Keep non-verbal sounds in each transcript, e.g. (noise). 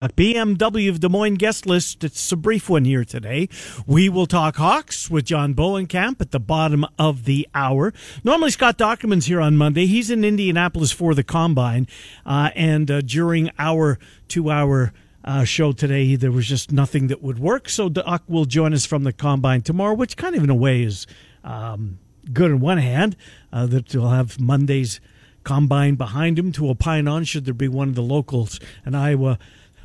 BMW of Des Moines guest list. It's a brief one here today. We will talk Hawks with John Bohnenkamp at the bottom of the hour. Normally, Scott Dochterman's here on Monday. He's in Indianapolis for the combine. Uh, and uh, during our two hour uh, show today, there was just nothing that would work. So Doc will join us from the combine tomorrow, which kind of in a way is um, good on one hand, uh, that we'll have Monday's combine behind him to opine on should there be one of the locals in Iowa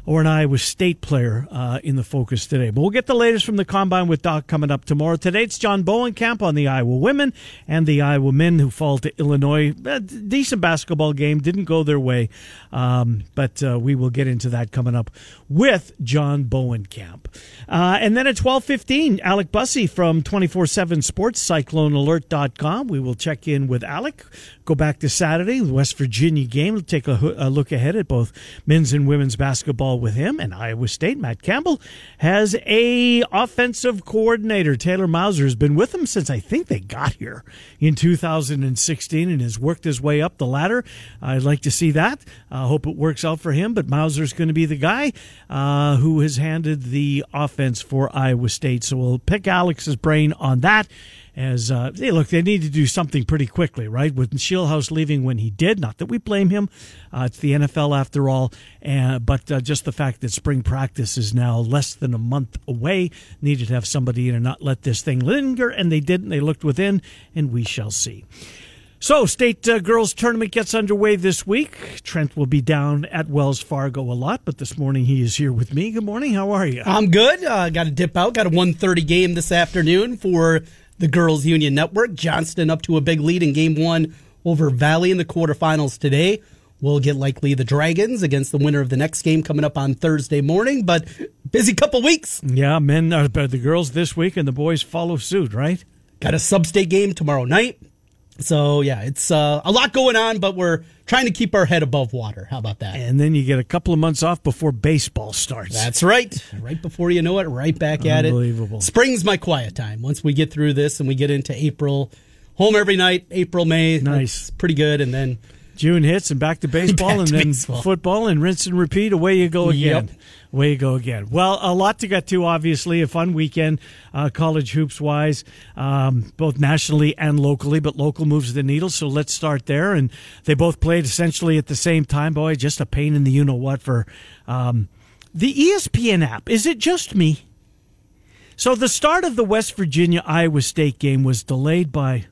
or an Iowa State player uh, in the focus today. But we'll get the latest from the combine with Doc coming up tomorrow. Today it's John Bohnenkamp on the Iowa women and the Iowa men who fall to Illinois. A decent basketball game didn't go their way, um, but uh, we will get into that coming up with John Bohnenkamp. Uh, and then at twelve fifteen, Alec Busse from twenty four seven Sports CycloneAlert.com. We will check in with Alec. Go back to Saturday, the West Virginia game. We'll take a, a look ahead at both men's and women's basketball with him. And Iowa State, Matt Campbell has a offensive coordinator. Taylor Mouser has been with them since I think they got here in 2016 and has worked his way up the ladder. I'd like to see that. I hope it works out for him. But Mouser's going to be the guy uh, who has handed the offense for Iowa State. So we'll pick Alex's brain on that as uh, hey, look, they need to do something pretty quickly, right? With Scheelhaase leaving when he did, not that we blame him. Uh, it's the NFL after all, and, but uh, just the fact that spring practice is now less than a month away, needed to have somebody in and not let this thing linger, and they didn't. They looked within, and we shall see. So, state uh, girls tournament gets underway this week. Trent will be down at Wells Fargo a lot, but this morning he is here with me. Good morning. How are you? I'm good. Uh, got to dip out. Got a 1:30 game this afternoon for the Girls Union Network. Johnston up to a big lead in game one over Valley in the quarterfinals today. We'll get likely the Dragons against the winner of the next game coming up on Thursday morning, but busy couple weeks. Yeah, men are the girls this week and the boys follow suit, right? Got a sub-state game tomorrow night. So yeah, it's uh, a lot going on, but we're trying to keep our head above water. How about that? And then you get a couple of months off before baseball starts. That's right. Right before you know it, right back at it. Unbelievable. Spring's my quiet time. Once we get through this and we get into April, home every night. April, May, nice, pretty good, and then June hits and back to baseball (laughs) back and to then baseball. football and rinse and repeat. Away you go again. Yep. Away you go again. Well, a lot to get to, obviously. A fun weekend, uh, college hoops wise, um, both nationally and locally, but local moves the needle. So let's start there. And they both played essentially at the same time. Boy, just a pain in the you know what for um, the ESPN app. Is it just me? So the start of the West Virginia Iowa State game was delayed by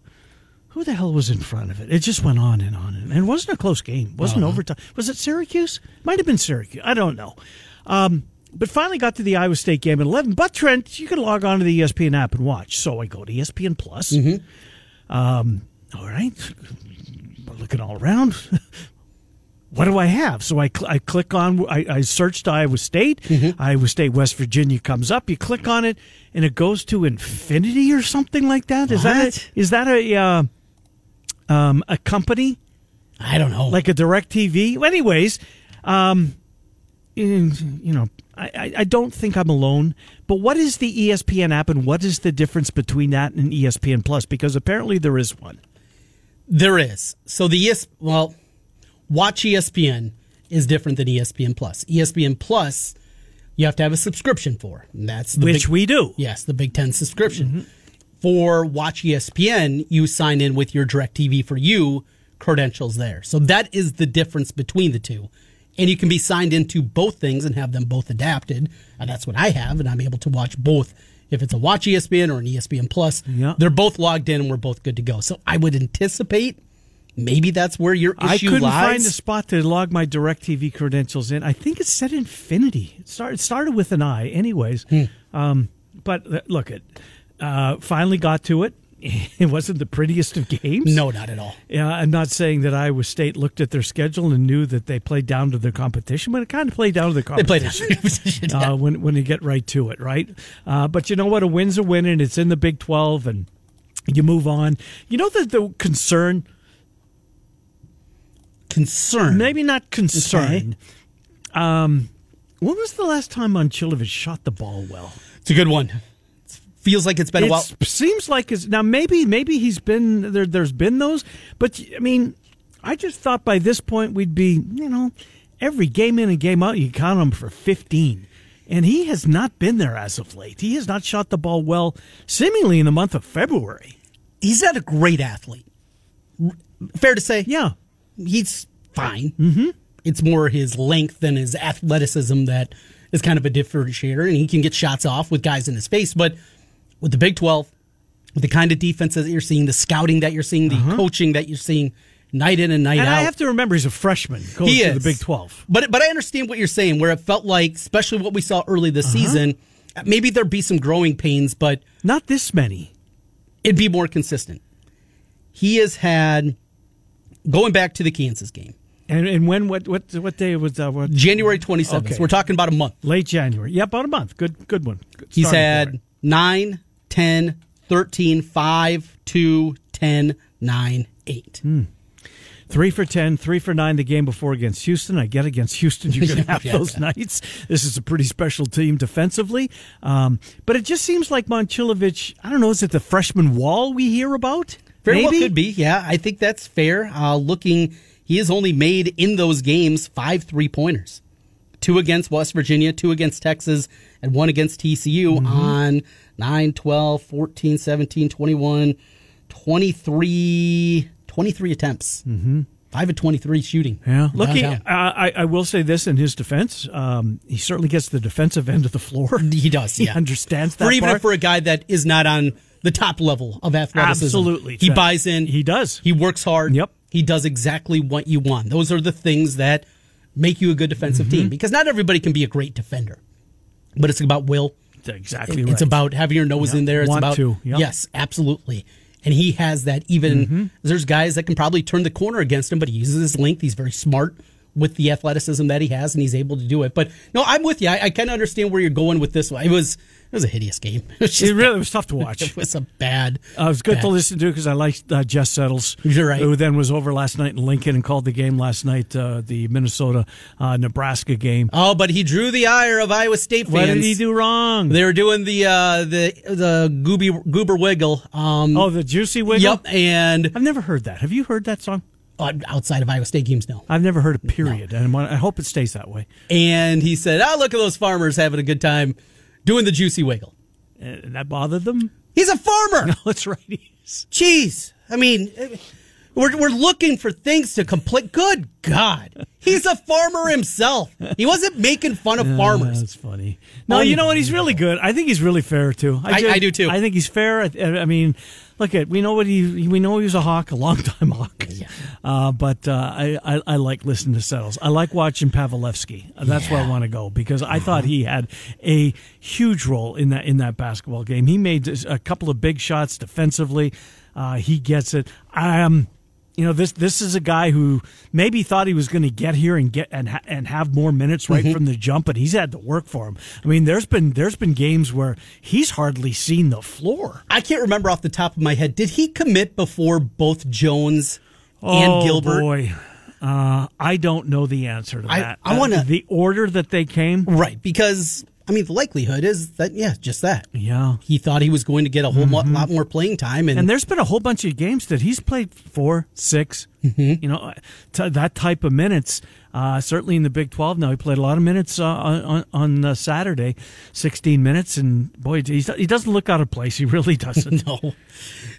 who the hell was in front of it? It just went on and on, and it wasn't a close game. It wasn't Uh-huh. overtime. Was it Syracuse? Might have been Syracuse. I don't know. Um, but finally got to the Iowa State game at eleven. But Trent, you can log on to the ESPN app and watch. So I go to ESPN Plus. Um, all right, looking all around. (laughs) What do I have? So I, cl- I click on, I, I searched Iowa State. Iowa State, West Virginia comes up. You click on it, and it goes to infinity or something like that. Is that What? a, is that a uh, um, a company I don't know. like a Direct TV? Anyways, um, you know, I, I, don't think I'm alone. But what is the ESPN app, and what is the difference between that and ESPN Plus? Because apparently there is one. There is. So the ES well, Watch ESPN is different than ESPN Plus. ESPN Plus, you have to have a subscription for. And that's the Which big, we do. Yes, the Big Ten subscription. Mm-hmm. For Watch ESPN, you sign in with your DirecTV for you credentials there. So that is the difference between the two. And you can be signed into both things and have them both adapted. And that's what I have, and I'm able to watch both. If it's a Watch ESPN or an ESPN Plus, Yeah. they're both logged in and we're both good to go. So I would anticipate maybe that's where your issue lies. I couldn't lies. find a spot to log my DirecTV credentials in. I think it said Infinity. It started, it started with an I, anyways. Hmm. Um, but uh, look, it uh, finally got to it. (laughs) It wasn't the prettiest of games. no, not at all. Yeah, I'm not saying that Iowa State looked at their schedule and knew that they played down to their competition, but it kind of played down to the They played competition. out. uh, when when you get right to it, right? Uh, but you know what? A win's a win, and it's in the Big Twelve, and you move on. You know the the concern Concern. maybe not concern. Um, when was the last time Momcilovic shot the ball well? It's a good one. It feels like it's been a while. Seems like it's now maybe maybe he's been there. There's been those, but I mean, I just thought by this point we'd be you know every game in and game out, you count him for 15. And he has not been there as of late. He has not shot the ball well, seemingly in the month of February. He's not a great athlete. Fair to say? Yeah. He's fine. Mm-hmm. It's more his length than his athleticism that is kind of a differentiator, and he can get shots off with guys in his face. But with the Big 12, with the kind of defense that you're seeing, the scouting that you're seeing, the uh-huh. coaching that you're seeing night in and night and out. I have to remember he's a freshman going he to is. the Big 12. But but I understand what you're saying, where it felt like, especially what we saw early this uh-huh. season, maybe there'd be some growing pains, but not this many. It'd be more consistent. He has had going back to the Kansas game. And, and when what what what day was that? What? January 27th. Okay. We're talking about a month. Late January. Yeah, about a month. Good good one. Good He's had 9, 10, 13, 5, 2, 10, 9, 8. Hmm. Three for 10, three for nine the game before against Houston. I get against Houston, you're going (laughs) to have yeah, those yeah. nights. This is a pretty special team defensively. Um, but it just seems like Momcilovic, I don't know, is it the freshman wall we hear about? Very Maybe? well could be. Yeah, I think that's fair. Uh, looking, he has only made in those games five three pointers two against West Virginia, two against Texas, and one against TCU mm-hmm. on 9, 12, 14, 17, 21, 23, 23 attempts. Mm-hmm. Five of twenty-three shooting. Yeah, looking. Uh, I, I will say this in his defense, um, he certainly gets the defensive end of the floor. (laughs) He does. He understands that. For even for a guy that is not on the top level of athleticism, absolutely, he buys in. He does. He works hard. Yep. He does exactly what you want. Those are the things that make you a good defensive mm-hmm. team because not everybody can be a great defender, but it's about will. exactly It's right. about having your nose in there. It's Want about to. Yep. yes, absolutely. And he has that. Even mm-hmm. there's guys that can probably turn the corner against him, but he uses his length. He's very smart with the athleticism that he has, and he's able to do it. But no, I'm with you. I, I kind of understand where you're going with this one. It was was a hideous game. (laughs) It, was it really was tough to (laughs) watch. It was a bad. Uh, it was good bad. to listen to because I liked uh, Jess Settles, You're right. who then was over last night in Lincoln and called the game last night, uh, the Minnesota uh, Nebraska game. Oh, but he drew the ire of Iowa State fans. What did he do wrong? They were doing the uh, the the gooby goober wiggle. Um, oh, the juicy wiggle. Yep, and I've never heard that. Have you heard that song? Uh, outside of Iowa State games, no. I've never heard a period, no. and I hope it stays that way. And he said, "Oh, look at those farmers having a good time doing the juicy wiggle." And that bothered them. He's a farmer. (laughs) No, that's right. He's. Jeez, I mean, we're we're looking for things to complain. Good God, he's a farmer himself. He wasn't making fun of (laughs) farmers. That's funny. No, you know what? He's really good. I think he's really fair too. I, just, I, I do too. I think he's fair. I, I mean look at we know what he we know he was a hawk, a long time (laughs) hawk. Yeah. Uh, but uh, I, I, I like listening to Settles. I like watching Paveletzke. That's yeah. where I want to go because I uh-huh. thought he had a huge role in that in that basketball game. He made a couple of big shots defensively. Uh, he gets it. Um, you know this this is a guy who maybe thought he was going to get here and get and ha- and have more minutes right mm-hmm. from the jump, but he's had to work for him. I mean, there's been there's been games where he's hardly seen the floor. I can't remember off the top of my head. Did he commit before both Jones and oh, Gilbert? Boy. Uh, I don't know the answer to that. I, I want uh, the order that they came, right? Because I mean, the likelihood is that yeah, just that. Yeah, he thought he was going to get a whole mm-hmm. lot more playing time, and and there's been a whole bunch of games that he's played four, 6 mm-hmm. you know, t- that type of minutes. Uh, certainly in the Big Twelve now, he played a lot of minutes uh, on on uh, Saturday, sixteen minutes, and boy, he doesn't look out of place. He really doesn't. (laughs) no,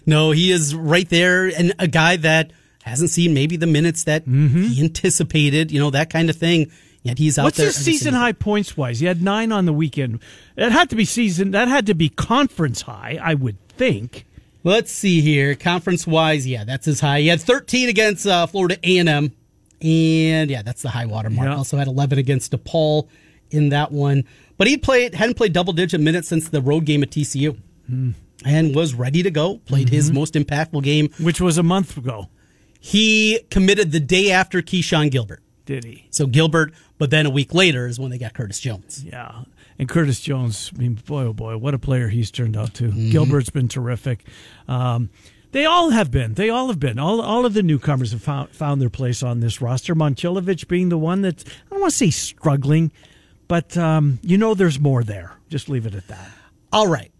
no, he is right there, and a guy that hasn't seen maybe the minutes that mm-hmm. he anticipated, you know, that kind of thing. Yet he's out What's there. What's his season high points wise? He had nine on the weekend. That had to be season. That had to be conference high, I would think. Let's see here, conference wise. Yeah, that's his high. He had 13 against uh, Florida A&M, and yeah, that's the high water mark. Also had 11 against DePaul in that one. But he played hadn't played double digit minutes since the road game at TCU, hmm. and was ready to go. Played mm-hmm. his most impactful game, which was a month ago. He committed the day after Keshon Gilbert. Did he? So Gilbert, but then a week later is when they got Curtis Jones. Yeah. And Curtis Jones, I mean, boy, oh boy, what a player he's turned out to. Mm-hmm. Gilbert's been terrific. Um, they all have been. They all have been. All, all of the newcomers have found, found their place on this roster. Momcilovic being the one that's, I don't want to say struggling, but um, you know there's more there. Just leave it at that. All right.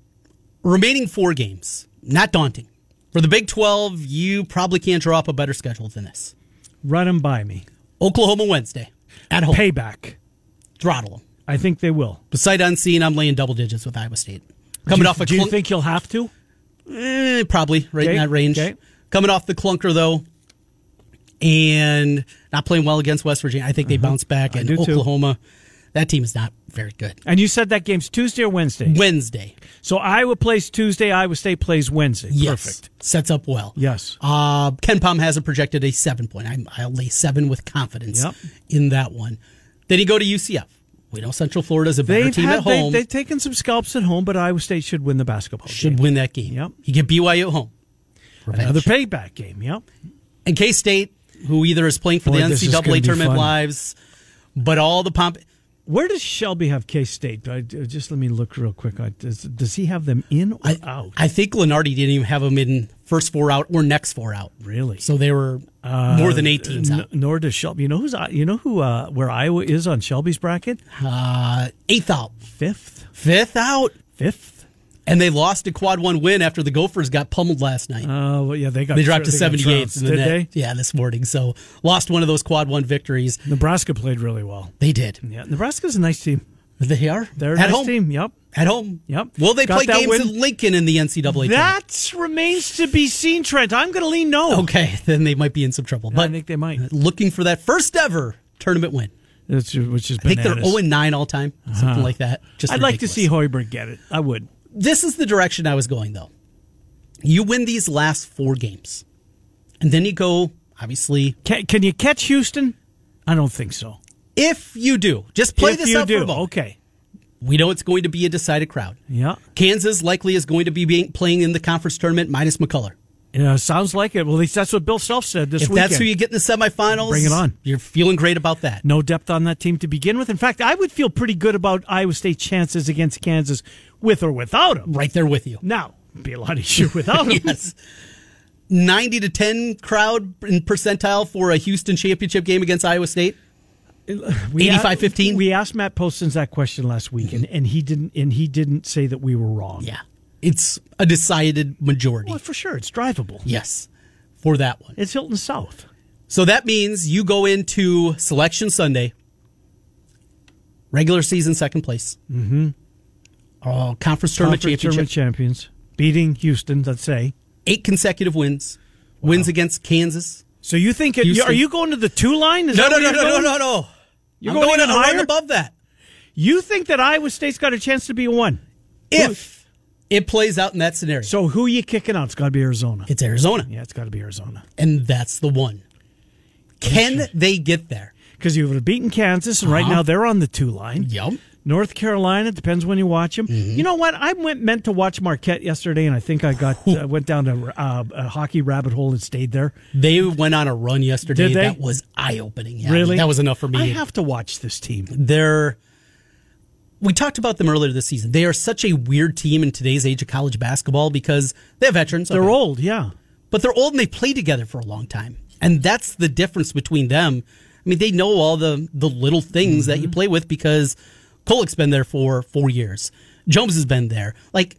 Remaining four games. Not daunting. For the Big 12, you probably can't draw up a better schedule than this. Run them by me. Oklahoma Wednesday. At home. Payback. Throttle them. I think they will. Sight unseen, I'm laying double digits with Iowa State. Coming do, off a do you think you'll have to? Eh, probably right Okay, in that range. okay. Coming off the clunker though, and not playing well against West Virginia. I think they bounce back. Uh-huh. And Oklahoma. too. That team is not very good. And you said that game's Tuesday or Wednesday. Wednesday, So Iowa plays Tuesday. Iowa State plays Wednesday. yes, Perfect. sets up well. Yes. Uh, KenPom has it projected a seven point. I'm, I'll lay seven with confidence Yep. in that one. Then you go to UCF. We know Central Florida is a better They've team had, at home. They, have taken some scalps at home, but Iowa State should win the basketball. should game. win that game. Yep. You get BYU at home. Revenge. another payback game. Yep. and K State, who either is playing for Boy, the this is gonna NCAA tournament lives, but all the pomp. Where does Shelby have K State? Just let me look real quick. I- Does, does he have them in or I, out? I think Lunardi didn't even have them in first four out or next four out. Really? So they were more than eight teams N- out. nor does Shelby. You know who's you know who uh, where Iowa is on Shelby's bracket? Uh, eighth out, Fifth, fifth out, fifth. And they lost a quad one win after the Gophers got pummeled last night. Oh well, yeah, they got they dropped to seventy eight. Did they? Yeah, this morning. So lost one of those quad one victories. Nebraska played really well. They did. Yeah, Nebraska's a nice team. They are. They're a at nice home. team. Yep. At home. Yep. Will they Got play games win. in Lincoln in the NCAA? That remains to be seen, Trent. I'm going to lean no. Okay, (laughs) then they might be in some trouble. I But I think they might. looking for that first ever tournament win. That's, which is I think they're bananas. 0 9 all time, something uh-huh. like that. Just I'd like to see Hoiberg get it. I would. This is the direction I was going, though. You win these last four games, and then you go, obviously, Can, can you catch Houston? I don't think so. if you do, just play if this out do, for a moment. okay. We know it's going to be a decided crowd. Yeah. Kansas likely is going to be being, playing in the conference tournament minus McCullar. Yeah, sounds like it. Well, at least that's what Bill Self said this If weekend. that's who you get in the semifinals, Bring it on. You're feeling great about that. no depth on that team to begin with. In fact, I would feel pretty good about Iowa State's chances against Kansas with or without him. Right there with you. Now, be a lot easier without (laughs) him. yes. 90 to 10 crowd in percentile for a Houston championship game against Iowa State. We 85-15? We asked Matt Postons that question last week, and, and he didn't. And he didn't say that we were wrong. Yeah. It's a decided majority. well, for sure, it's drivable. Yes. For that one. It's Hilton South. So that means you go into Selection Sunday, regular season second place. Mm-hmm. Oh, conference tournament Conference tournament champions beating Houston. Let's say. Eight consecutive wins. Wins against Kansas. So you think it, are you going to the two line? Is No, no, no, no, no, no, no. You're I'm going going even a run higher? above that. You think that Iowa State's got a chance to be a one? If it plays out in that scenario, So who are you kicking out? It's got to be Arizona. it's Arizona. Yeah, it's got to be Arizona And that's the one. Can they get there? because you would have beaten Kansas, and right Uh-huh. now they're on the two line. Yep. North Carolina depends when you watch them. Mm-hmm. You know what? I went meant to watch Marquette yesterday, and I think I got uh, went down to uh, a hockey rabbit hole and stayed there. They went on a run yesterday Did they? that was eye opening. Yeah, really, That was enough for me. I have to watch this team. They're we talked about them earlier this season. They are such a weird team in today's age of college basketball because they have veterans. They're okay. old, yeah. but they're old and they play together for a long time. And that's the difference between them. I mean, they know all the the little things that you play with because Kolek's been there for four years. Jones has been there. Like,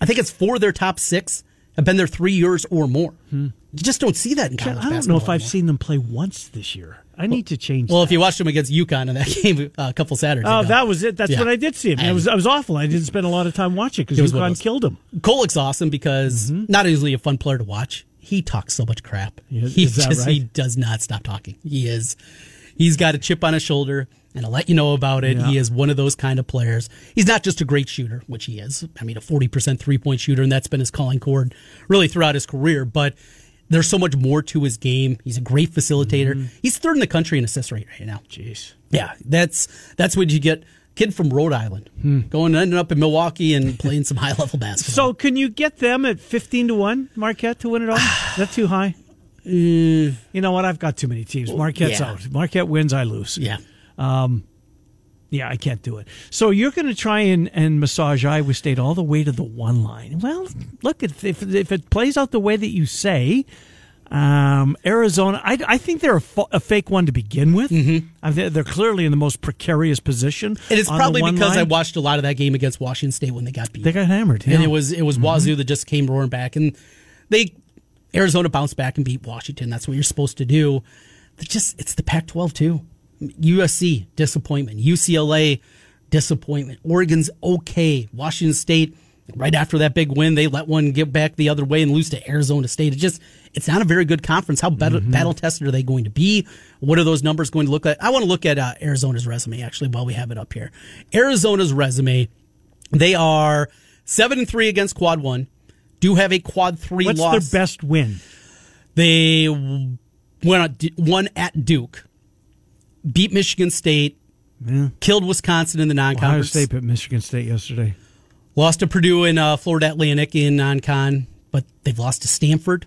I think it's four of their top six have been there three years or more. You just don't see that in college. I don't know if I've seen them play once this year. I need to change. Well, that. if you watched them against UConn in that (laughs) game uh, a couple Saturdays Oh, ago. that was it. That's Yeah. what I did see him. It was I was awful. I didn't spend a lot of time watching because UConn killed him. Kolek's awesome because not only a fun player to watch, he talks so much crap. He just he does not stop talking. He is he's got a chip on his shoulder and I'll let you know about it. Yeah. He is one of those kind of players. He's not just a great shooter, which he is. I mean, a 40% three-point shooter and that's been his calling chord really throughout his career, but there's so much more to his game. He's a great facilitator. Mm-hmm. He's third in the country in assist rate right now. Jeez. Yeah, that's that's what you get. Kid from Rhode Island going and ending up in Milwaukee and playing some (laughs) high level basketball. So can you get them at fifteen to one, Marquette to win it all? (sighs) Is that too high? You know what? I've got too many teams. Marquette's yeah. out. Marquette wins, I lose. yeah, Yeah, I can't do it. So you're going to try and, and massage Iowa State all the way to the one line. Well, look, if if, if it plays out the way that you say, um, Arizona, I, I think they're a, fa- a fake one to begin with. Mm-hmm. I they're clearly in the most precarious position. and it's probably because I watched a lot of that game against Washington State when they got beat. they got hammered. and yeah. Mm-hmm. it was it was Wazoo that just came roaring back, and they Arizona bounced back and beat Washington. That's what you're supposed to do. But just it's the Pac-12 too. USC disappointment, UCLA disappointment, Oregon's okay, Washington State right after that big win they let one get back the other way and lose to Arizona State. It just it's not a very good conference. How battle, Mm-hmm. battle tested are they going to be? What are those numbers going to look like? I want to look at uh, Arizona's resume actually while we have it up here. Arizona's resume, they are seven and three against quad one. Do have a quad three What's loss. their best win? They won, won at Duke, beat Michigan State, killed Wisconsin in the non-conference, Ohio State beat Michigan State yesterday. lost to Purdue in uh, Florida Atlantic in non-con, but they've lost to Stanford.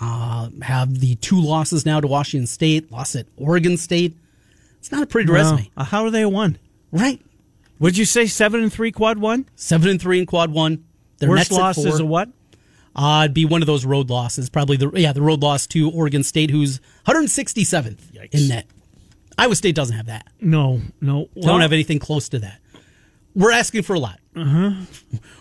Uh, have the two losses now to Washington State, lost at Oregon State. It's not a pretty resume, Uh, how are they a one? right? Would you say seven and three quad one? Seven and three in quad one. Their Worst loss is a what? Uh, it'd be one of those road losses. Probably the yeah the road loss to Oregon State, who's 167th in net. Iowa State doesn't have that. No, no. They don't have anything close to that. We're asking for a lot. Uh-huh.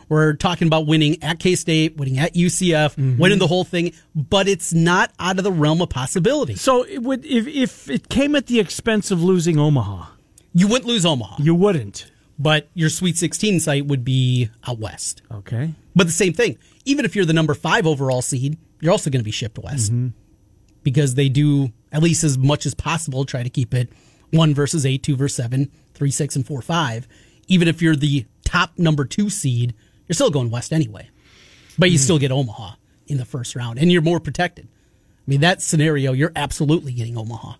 We're talking about winning at K State, winning at UCF, mm-hmm. winning the whole thing, but it's not out of the realm of possibility. So it would if if it came at the expense of losing Omaha, You wouldn't lose Omaha, you wouldn't. but your Sweet 16 site would be out west. Okay. But the same thing, even if you're the number five overall seed, you're also going to be shipped west mm-hmm. because they do at least as much as possible try to keep it one versus eight, two versus seven, three, six, and four, five. Even if you're the top number two seed, you're still going west anyway. But you hmm. still get Omaha in the first round, and you're more protected. I mean, that scenario, you're absolutely getting Omaha.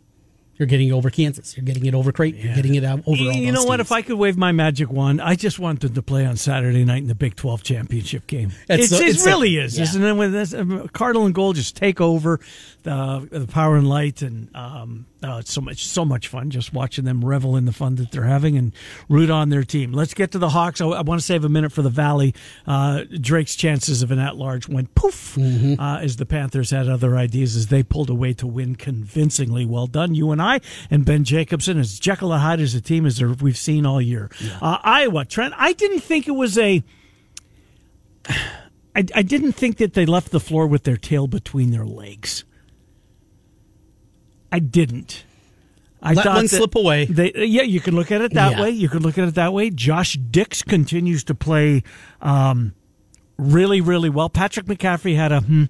You're getting it over Kansas. You're getting it over Creighton. You're getting it out over all You know what? teams. If I could wave my magic wand, I just want them to play on Saturday night in the Big 12 championship game. It's It's, it it's so- really is, yeah. isn't it? When this, um, Cardinal and Gold just take over the, the power and light, and um, oh, it's so much so much fun just watching them revel in the fun that they're having and root on their team. Let's get to the Hawks. I, I want to save a minute for the Valley. Uh, Drake's chances of an at-large went poof Mm-hmm. uh, as the Panthers had other ideas as they pulled away to win convincingly. Well done, you and I, and Ben Jacobson as Jekyll and Hyde as a team as we've seen all year. Uh, Iowa, Trent. I didn't think it was a. I, I didn't think that they left the floor with their tail between their legs. I didn't. I Let thought one slip away. They, yeah, you can look at it that Yeah. way. You can look at it that way. Josh Dix continues to play um, really, really well. Patrick McCaffrey had a. Hmm,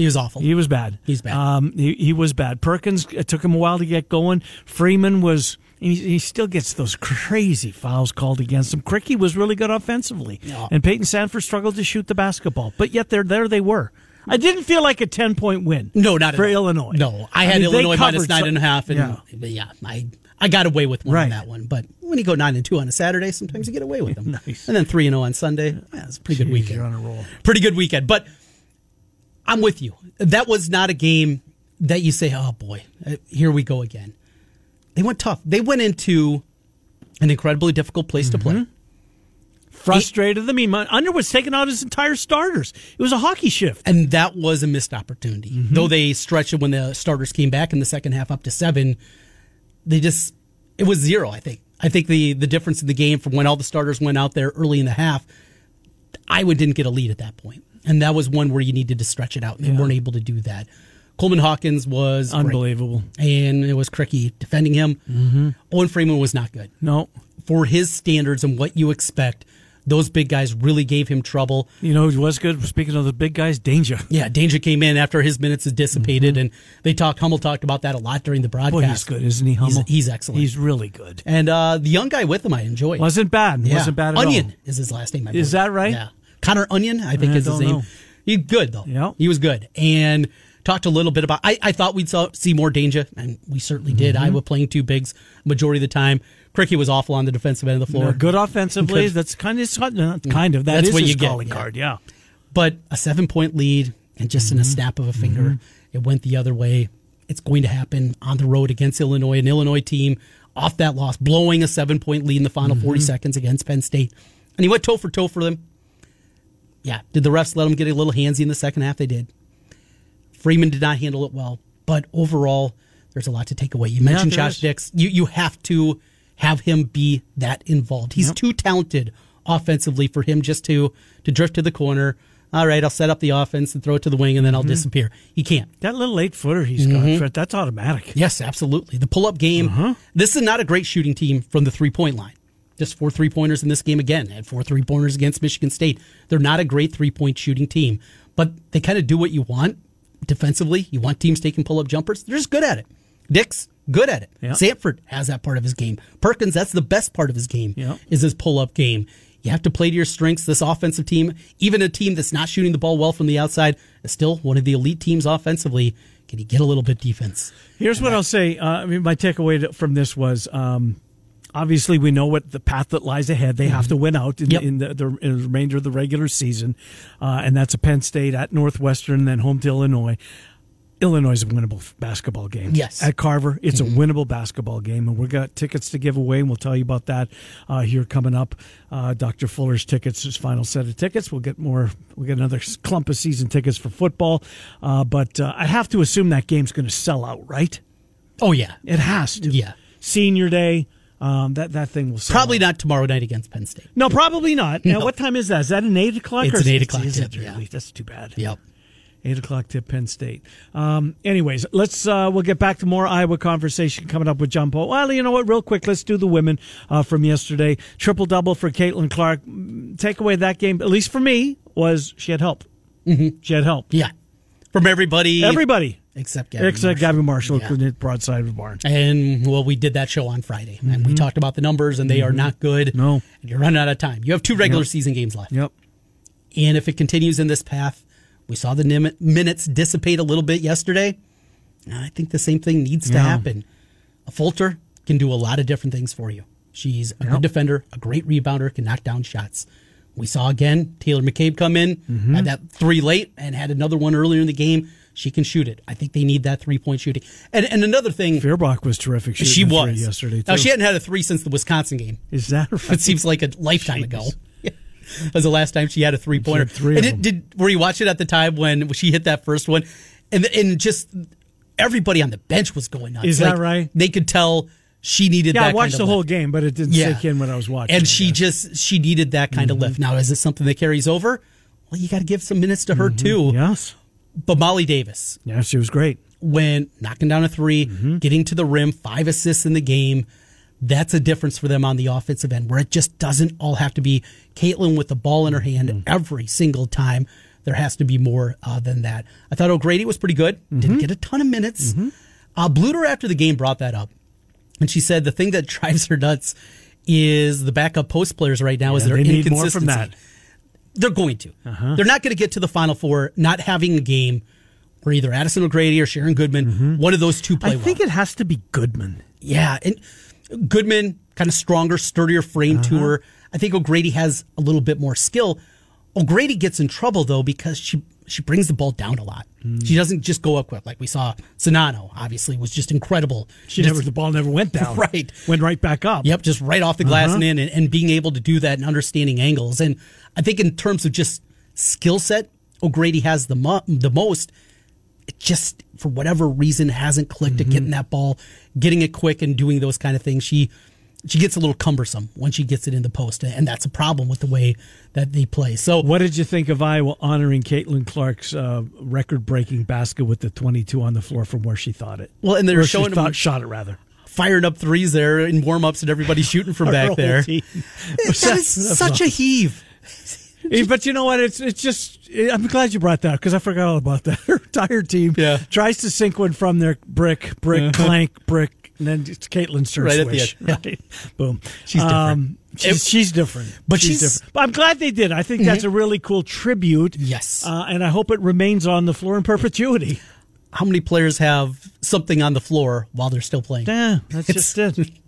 he was awful. he was bad. He's bad. Um, he, he was bad. Perkins it took him a while to get going. Freeman was. He, he still gets those crazy fouls called against him. Krikke was really good offensively, Yeah. and Payton Sandfort struggled to shoot the basketball. But yet, there, there they were. I didn't feel like a ten point win. No, not at for. Illinois. No, I had mean, Illinois minus nine and a half, and Yeah. yeah, I I got away with one on that one. But when you go nine and two on a Saturday, sometimes you get away with them. (laughs) Nice. And then three and zero on Sunday. Yeah, it's a pretty good weekend. you're on a roll. Pretty good weekend. But I'm with you. That was not a game that you say, "Oh boy, uh, here we go again." They went tough. They went into an incredibly difficult place to Mm-hmm. play. Frustrated them. I mean, Under was taking out his entire starters. It was a hockey shift. and that was a missed opportunity. Mm-hmm. Though they stretched it when the starters came back in the second half up to seven, they just it was zero. I think. I think the the difference in the game from when all the starters went out there early in the half, Iowa didn't get a lead at that point, and that was one where you needed to stretch it out, and they weren't able to do that. Coleman Hawkins was great. Unbelievable. and it was Krikke defending him. Mm-hmm. Owen Freeman was not good No, for his standards and what you expect. Those big guys really gave him trouble. you know who was good. Speaking of the big guys, Dainja. Yeah, Dainja came in after his minutes had dissipated, and they talked. Hummel talked about that a lot during the broadcast. Boy, he's good, isn't he? Hummel. he's excellent. He's really good. and uh, the young guy with him, I enjoyed. Wasn't bad. Yeah. Wasn't bad at all. Onion all. is his last name. I Is that right? Yeah, Connor Onion, I think I is his name. know. He's good though. Yeah. he was good, and talked a little bit about. I, I thought we'd saw, see more Dainja, and we certainly did. Mm-hmm. Iowa playing two bigs majority of the time. Krikke was awful on the defensive end of the floor. Yeah, good offensively. That's kind of kind of that That's is what his you get, calling yeah. card. Yeah. but a seven point lead and just in Mm-hmm. a snap of a finger it went the other way it's going to happen on the road against illinois an illinois team off that loss blowing a seven point lead in the final 40 Mm-hmm. seconds against penn state and he went toe for toe for them yeah did the refs let him get a little handsy in the second half they did freeman did not handle it well but overall there's a lot to take away you mentioned there josh is. dix you, you have to have him be that involved he's Yep. too talented offensively for him just to to drift to the corner all right, I'll set up the offense and throw it to the wing and then I'll disappear. He can't. That little eight footer he's Mm-hmm. got, that's automatic. Yes, absolutely. The pull up game. This is not a great shooting team from the three point line. Just four three pointers in this game again, and four three pointers against Michigan State. They're not a great three point shooting team, but they kind of do what you want defensively. You want teams taking pull up jumpers. They're just good at it. Dix, good at it. Yeah. Sandfort has that part of his game. Perkins, that's the best part of his game, Yeah. is his pull up game. You have to play to your strengths. This offensive team, even a team that's not shooting the ball well from the outside, is still one of the elite teams offensively. Can you get a little bit defense? Here's what I'll say. Uh, I mean, my takeaway from this was um, obviously we know what the path that lies ahead. They have to win out in, Yep. in, the, the, in the remainder of the regular season, uh, and that's a Penn State at Northwestern, then home to Illinois. Illinois is a winnable basketball game. Yes. At Carver, it's a winnable basketball game, and we've got tickets to give away, and we'll tell you about that uh, here coming up. Uh, Dr. Fuller's tickets, his final set of tickets. We'll get more. We'll get another clump of season tickets for football, uh, but uh, I have to assume that game's going to sell out, right? Oh yeah, It has to. Yeah. Senior day. Um, that that thing will probably out. not tomorrow night against Penn State. No, probably not. Now, (laughs) No. what time is that? Is that an eight o'clock? It's or an eight o'clock Is tip, yeah. That's too bad. Yep. Eight o'clock tip Penn State. Um, anyways, let's uh, we'll get back to more Iowa conversation coming up with John Paul. Well, you know what? Real quick, let's do the women uh, from yesterday. Triple double for Caitlin Clark. Mm, Take away that game, at least for me, was she had help. Mm-hmm. She had help. Yeah, from everybody, Everybody except Gabby except Marshall. Gabby Marshall Yeah. couldn't hit broadside of the barn. And well, we did that show on Friday, and we talked about the numbers, and they are not good. Mm-hmm. No. And you're running out of time. You have two regular Yep. season games left, Yep. and if it continues in this path, we saw the nim- minutes dissipate a little bit yesterday. And I think the same thing needs to Yeah. happen. Affolter can do a lot of different things for you. She's a Yep. good defender, a great rebounder, can knock down shots. We saw again Taylor McCabe come in, Mm-hmm. had that three late, and had another one earlier in the game. She can shoot it. I think they need that three point shooting. And and another thing, Feuerbach was terrific. shooting she was yesterday. Now she hadn't had a three since the Wisconsin game. Is that right? It seems like a lifetime ago. (laughs) That was the last time she had a three pointer. Three and of it, did were you watching at the time when she hit that first one, and and just everybody on the bench was going nuts. Is that right? They could tell she needed. Yeah, I watched kind the of whole game, but it didn't Yeah. sink in when I was watching. and she just she needed that kind of mm-hmm. lift. Now, is it something that carries over? Well, you got to give some minutes to her mm-hmm. too. yes, But Molly Davis, yeah, she was great. when knocking down a 3 Mm-hmm. getting to the rim, five assists in the game. That's a difference for them on the offensive end, where it just doesn't all have to be Caitlin with the ball in her hand Mm-hmm. every single time. There has to be more uh, than that. I thought O'Grady was pretty good. Mm-hmm. Didn't get a ton of minutes. Uh, Bluder after the game brought that up, and she said the thing that (laughs) drives her nuts is the backup post players right now is Yeah, their they need more inconsistency. They're going to. Uh-huh. They're not going to get to the Final Four not having a game where either Addison O'Grady or Sharon Goodman, one of those two play Mm-hmm. I well. think it has to be Goodman. Yeah, and Goodman kind of stronger, sturdier frame Uh-huh. to her. I think O'Grady has a little bit more skill. O'Grady gets in trouble though because she she brings the ball down a lot. Hmm. She doesn't just go up quick like we saw. Sonano obviously was just incredible. She Just- never the ball never went down. (laughs) Right. went right back up. Yep, just right off the glass Uh-huh. and in, and, and being able to do that and understanding angles. And I think in terms of just skill set, O'Grady has the mo- the most. It just for whatever reason hasn't clicked Mm-hmm. at getting that ball, getting it quick, and doing those kind of things. She she gets a little cumbersome when she gets it in the post, and that's a problem with the way that they play. So What did you think of Iowa honoring Caitlin Clark's uh, record-breaking basket with the 22 on the floor from where she thought it? well, and they're showing thought, shot it rather. firing up threes there in warm ups, and everybody (laughs) shooting from back there. team. That is (laughs) such a heave. But you know what? It's it's just. I'm glad you brought that because I forgot all about that. (laughs) Her entire team Yeah. tries to sink one from their brick, brick, clank, brick, and then it's Caitlin's turn. Right at the swish. end. Yeah. Right. (laughs) Boom. She's different. Um, she's, she's different, But she's, she's- Mm-hmm. different. But I'm glad they did. I think that's a really cool tribute. Yes. uh, and I hope it remains on the floor in perpetuity. How many players have something on the floor while they're still playing? Yeah, that's It's- just it. (laughs)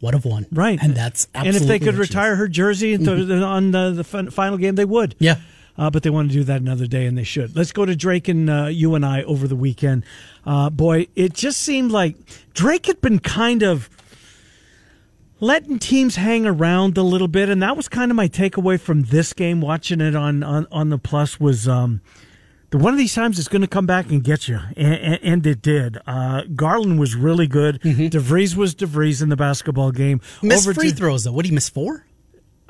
What of one, Right. And that's absolutely. and if they could retire her jersey into- on the, the final game, they would. Yeah. Uh, but they want to do that another day, and they should. Let's go to Drake and uh, you and I over the weekend. Uh, boy, it just seemed like Drake had been kind of letting teams hang around a little bit, and that was kind of my takeaway from this game. Watching it on on, on the plus was. Um, the one of these times it's going to come back and get you, and, and, and it did. Uh, Garland was really good. DeVries was DeVries in the basketball game. missed Over free to- throws though. What did he miss four?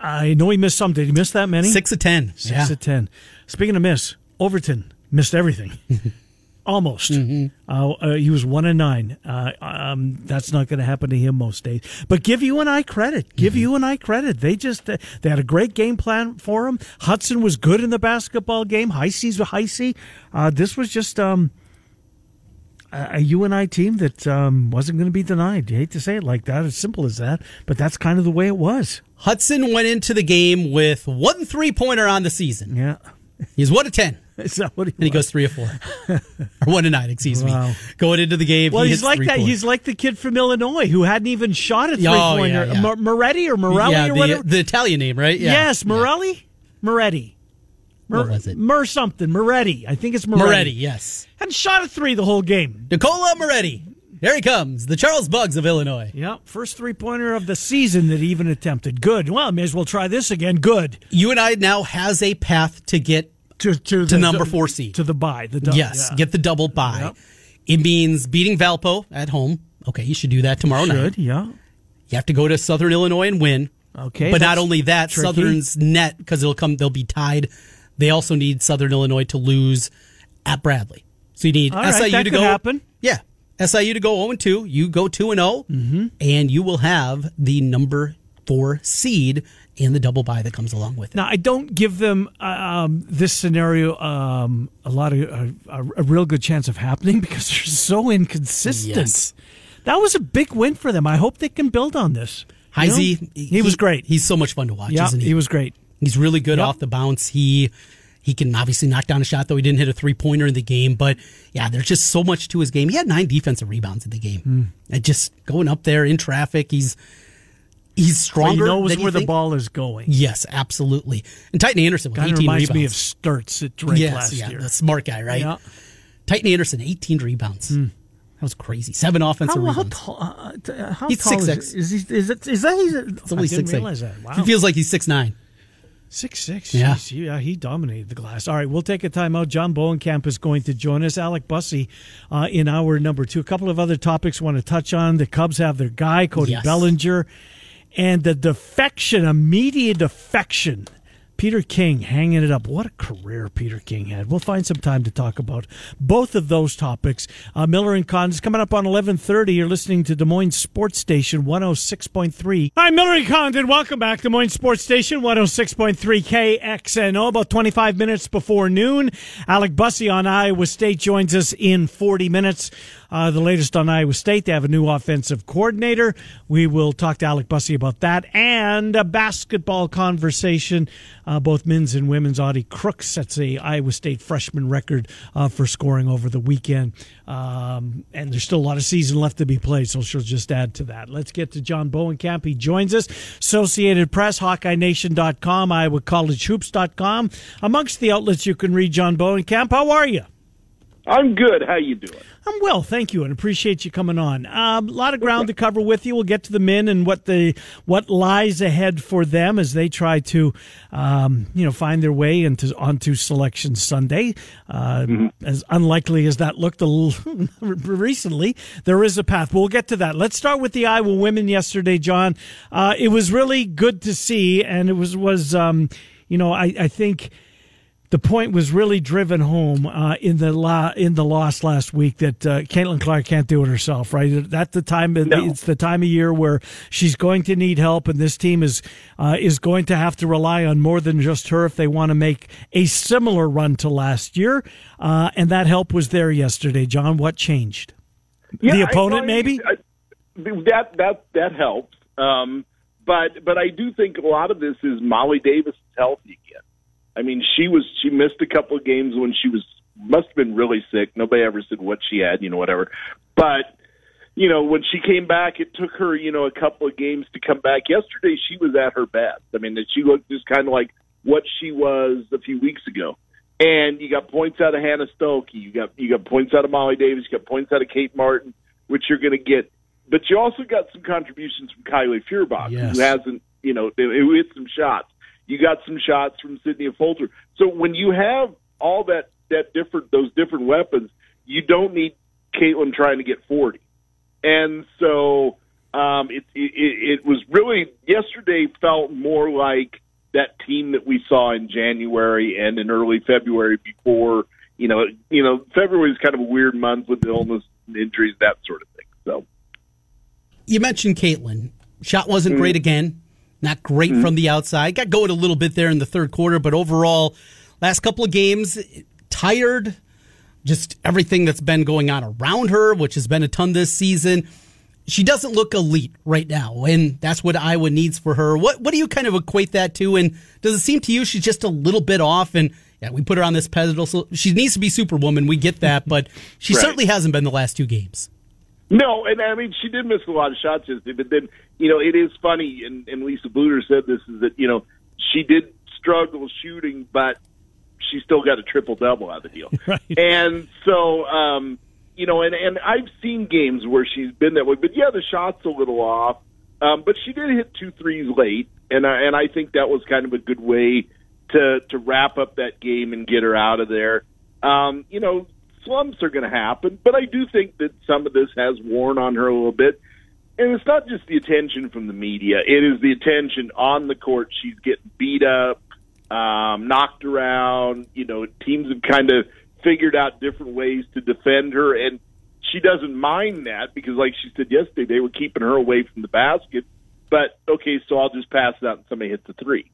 I know he missed some. Did he miss that many? Six of ten. Six yeah. of ten. Speaking of miss, Overton missed everything. (laughs) Almost. Mm-hmm. Uh, uh, he was one and nine. Uh, um, that's not going to happen to him most days. But give you and I credit. Give Mm-hmm. you and I credit. They just uh, they had a great game plan for him. Hudson was good in the basketball game. Heisey's Heisey. Uh, this was just um, a UNI team that um, wasn't going to be denied. You hate to say it like that. As simple as that. But that's kind of the way it was. Hudson went into the game with one three pointer on the season. Yeah. He's one of ten. (laughs) Is that what he And he goes three or four, or one to nine. Excuse Wow. me. Going into the game, Well, he he's like that. points. He's like the kid from Illinois who hadn't even shot a three Oh, pointer. yeah, yeah. Moretti or Morelli yeah, or the, whatever. the Italian name, right? Yeah. Yes, Morelli, Moretti. What was it? Mer something. Moretti. I think it's Moretti. Moretti. Yes. Hadn't shot a three the whole game. Nicola Moretti. There he comes, the Charles Bugs of Illinois. Yeah, first three pointer of the season that he even attempted. Good. Well, may as well try this again. Good. You and I now has a path to get To to, To number four seed. to the bye. The dou- yes, yeah. get the double bye. Yep. It means beating Valpo at home. Okay, you should do that tomorrow night. Should yeah. You have to go to Southern Illinois and win. Okay, but not only that, tricky. Southern's net because it'll come. They'll be tied. They also need Southern Illinois to lose at Bradley. So you need right, SIU that to go. happen. Yeah, SIU to go zero and two. You go two and 0 Mm-hmm. and you will have the number four seed and the double bye that comes along with it. Now, I don't give them uh, um, this scenario um, a lot of uh, a, real good chance of happening (laughs) because they're so inconsistent. Yes. That was a big win for them. I hope they can build on this. Heisey, he, was great. He's so much fun to watch, yeah, isn't he? he was great. He's really good Yep. off the bounce. He he can obviously knock down a shot, though he didn't hit a three pointer in the game. But yeah, there's just so much to his game. He had nine defensive rebounds in the game. Hmm. And just going up there in traffic, he's he's stronger. he knows where the ball is going. Yes, absolutely. And Titan Anderson with Kind of 18 reminds rebounds. me of Sturts at Drake yes, last yeah, year. the smart guy, right? Yeah. Titan Anderson, 18 rebounds. That was crazy. Seven offensive How, how rebounds. tall? Uh, uh, how He's tall 6'6". is, is he? Is, it, is that? He's, It's only six realize that. Wow. He feels like he's six nine. Six six. Yeah. Jeez, yeah, he dominated the glass. All right, we'll take a timeout. John Bohnenkamp is going to join us. Alec Busse uh, in hour number two. A couple of other topics want to touch on. The Cubs have their guy, Cody Yes. Bellinger, and the defection, a media defection. Peter King hanging it up. What a career Peter King had. We'll find some time to talk about both of those topics. Uh, Miller and Con is coming up on 1130. You're listening to Des Moines Sports Station 106.3. Hi, Miller and Condon. Welcome back. Des Moines Sports Station 106.3 KXNO. About 25 minutes before noon. Alec Busse on Iowa State joins us in 40 minutes. Uh, the latest on Iowa State, they have a new offensive coordinator. We will talk to Alec Busse about that and a basketball conversation. Uh, both men's and women's. Audie Crooks sets a Iowa State freshman record uh, for scoring over the weekend. Um, and there's still a lot of season left to be played, so she'll just add to that. Let's get to John Bohnenkamp. He joins us. Associated Press, HawkeyeNation.com, IowaCollegeHoops.com. Amongst the outlets you can read John Bohnenkamp. How are you? I'm good. How you doing? I'm well, thank you, and appreciate you coming on. Um, a lot of ground to cover with you. We'll get to the men and what the what lies ahead for them as they try to, um, you know, find their way into onto Selection Sunday. Uh, As unlikely as that looked a little (laughs) recently, there is a path. We'll get to that. Let's start with the Iowa women yesterday, John. Uh, it was really good to see, and it was was um, you know I, I think the point was really driven home uh, in the la- in the loss last week that uh, Caitlin Clark can't do it herself. Right, that's the time. No. It's the time of year where she's going to need help, and this team is uh, is going to have to rely on more than just her if they want to make a similar run to last year. Uh, and that help was there yesterday. John, what changed? Yeah, the opponent, maybe. I- that that that helps. Um, but but I do think a lot of this is Molly Davis is healthy again. I mean, she was she missed a couple of games when she was must have been really sick. Nobody ever said what she had, you know, whatever. But you know, when she came back, it took her, you know, a couple of games to come back. Yesterday, she was at her best. I mean, that she looked just kind of like what she was a few weeks ago. And you got points out of Hannah Stuelke. You got you got points out of Molly Davis. You got points out of Kate Martin, which you're going to get. But you also got some contributions from Kylie Feuerbach, Yes. who hasn't, you know, who hit some shots. You got some shots from Sydney Affolter. So when you have all that that different those different weapons, you don't need Caitlin trying to get forty. And so Um, it, it it was really yesterday felt more like that team that we saw in January and in early February before. You know, you know, February is kind of a weird month with illness and injuries, that sort of thing. So, you mentioned Caitlin. Shot wasn't mm-hmm. great again. Not great mm-hmm. from the outside. Got going a little bit there in the third quarter, but overall, last couple of games, tired. Just everything that's been going on around her, which has been a ton this season she doesn't look elite right now, and that's what Iowa needs for her. What what do you kind of equate that to? And does it seem to you she's just a little bit off? And yeah, we put her on this pedestal. So she needs to be Superwoman. We get that, but she right. certainly hasn't been the last two games. No, and I mean she did miss a lot of shots yesterday, but then you know it is funny, and, and Lisa Bluder said this is that you know she did struggle shooting, but she still got a triple double out of the deal, (laughs) right. and so. um you know, and and I've seen games where she's been that way, but yeah, the shot's a little off. Um, but she did hit two threes late, and I, and I think that was kind of a good way to to wrap up that game and get her out of there. Um, you know, slumps are going to happen, but I do think that some of this has worn on her a little bit. And it's not just the attention from the media; it is the attention on the court. She's getting beat up, um, knocked around. You know, teams have kind of figured out different ways to defend her, and she doesn't mind that because, like she said yesterday, they were keeping her away from the basket. But okay, so I'll just pass it out and somebody hits a three.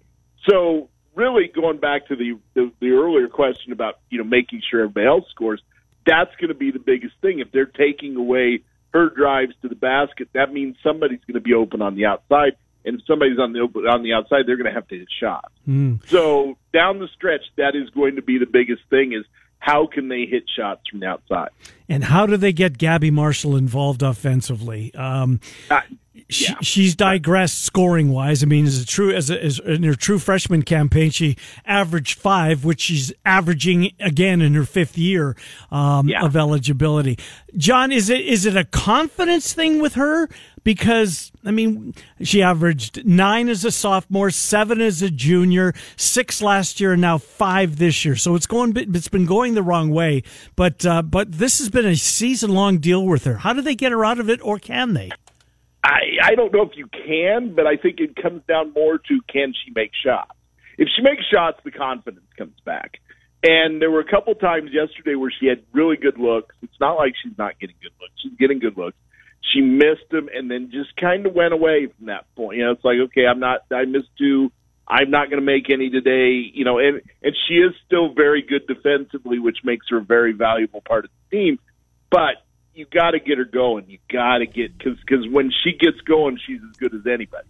So really, going back to the, the the earlier question about you know making sure everybody else scores, that's going to be the biggest thing. If they're taking away her drives to the basket, that means somebody's going to be open on the outside and if somebody's on the open, on the outside, they're going to have to hit shots. Mm. So down the stretch, that is going to be the biggest thing: is how can they hit shots from the outside? And how do they get Gabby Marshall involved offensively? Um, uh, she, she's digressed scoring wise. I mean, as a true as, a, as in her true freshman campaign, she averaged five, which she's averaging again in her fifth year um, yeah. of eligibility. John, is it is it a confidence thing with her? Because I mean, she averaged nine as a sophomore, seven as a junior, six last year, and now five this year. So it's going, it's been going the wrong way. But uh, but this has been a season long deal with her. How do they get her out of it, or can they? I, I don't know if you can, but I think it comes down more to can she make shots. If she makes shots, the confidence comes back. And there were a couple times yesterday where she had really good looks. It's not like she's not getting good looks. She's getting good looks. She missed them and then just kind of went away from that point. You know, it's like, okay, I'm not, I missed two. I'm not going to make any today. You know, and, and she is still very good defensively, which makes her a very valuable part of the team. But you got to get her going. You got to get because because when she gets going, she's as good as anybody.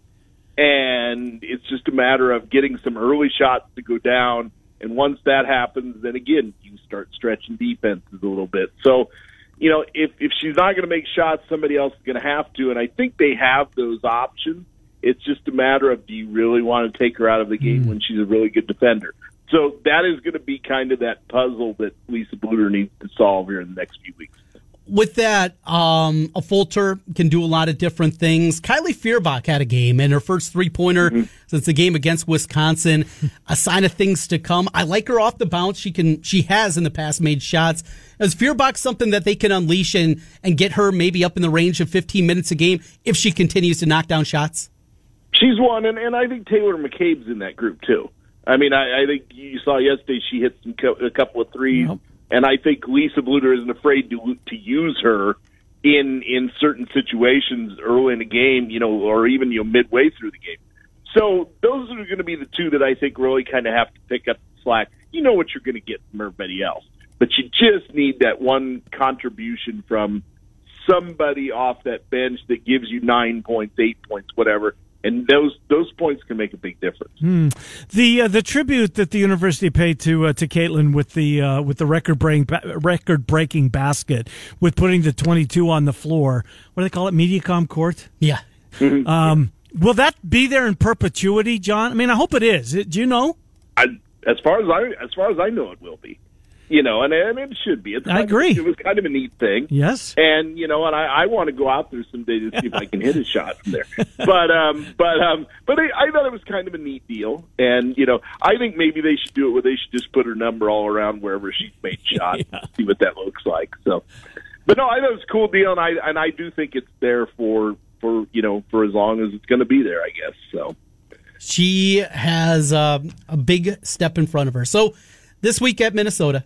And it's just a matter of getting some early shots to go down. And once that happens, then again you start stretching defenses a little bit. So, you know, if if she's not going to make shots, somebody else is going to have to. And I think they have those options. It's just a matter of do you really want to take her out of the game mm. when she's a really good defender? So that is going to be kind of that puzzle that Lisa Bluder needs to solve here in the next few weeks with that, um, Affolter can do a lot of different things. Kylie Feuerbach had a game and her first three pointer mm-hmm. since the game against Wisconsin. a sign of things to come. I like her off the bounce. She can, she has in the past made shots. Is Feuerbach something that they can unleash and, and get her maybe up in the range of 15 minutes a game if she continues to knock down shots? She's one, and, and I think Taylor McCabe's in that group too. I mean, I, I think you saw yesterday she hit some a couple of threes. And I think Lisa Bluder isn't afraid to to use her in in certain situations early in the game, you know, or even you know midway through the game. So those are going to be the two that I think really kind of have to pick up the slack. You know what you're going to get from everybody else, but you just need that one contribution from somebody off that bench that gives you nine points, eight points, whatever, and those those points can make a big difference. Hmm. The uh, the tribute that the university paid to uh, to Caitlin with the uh, with the record breaking record breaking basket with putting the twenty two on the floor. What do they call it? Mediacom court. Yeah. Mm-hmm. Um, will that be there in perpetuity, John? I mean, I hope it is. Do you know? I, as far as I as far as I know, it will be you know, and, and it should be. It's I agree. Of, it was kind of a neat thing. Yes. And you know, and I, I want to go out there someday to see if I can hit a shot from there. (laughs) But um, but um, but I, I thought it was kind of a neat deal. And you know, I think maybe they should do it where they should just put her number all around wherever she's made (laughs) shots, yeah. see what that looks like. So, but no, I thought it was a cool deal, and I and I do think it's there for for you know for as long as it's going to be there, I guess. So she has uh, a big step in front of her. So this week at Minnesota,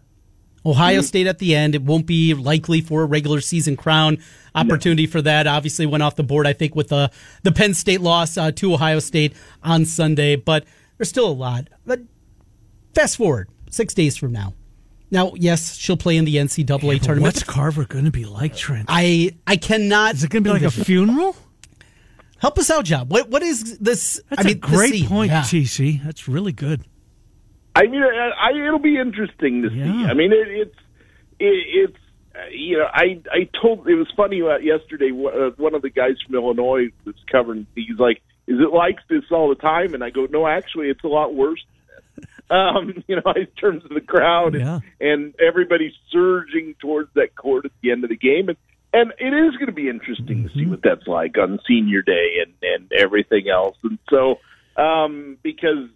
Ohio mm-hmm. State at the end. It won't be likely for a regular season crown opportunity no. for that. Obviously, went off the board. I think with the the Penn State loss uh, to Ohio State on Sunday, but there's still a lot. But fast forward six days from now. Now, yes, she'll play in the NCAA yeah, tournament. What's Carver going to be like, Trent? I I cannot. Is it going to be like a funeral? Help us out, Job. What what is this? That's I mean, a great point, yeah. TC. That's really good. I mean, I, it'll be interesting to see. I mean, it, it's it, it's you know, I I told it was funny about yesterday. Uh, one of the guys from Illinois was covering. He's like, "Is it like this all the time?" And I go, "No, actually, it's a lot worse." (laughs) um, you know, in terms of the crowd yeah. and, and everybody surging towards that court at the end of the game, and and it is going to be interesting mm-hmm. to see mm-hmm. what that's like on senior day and and everything else. And so, um, because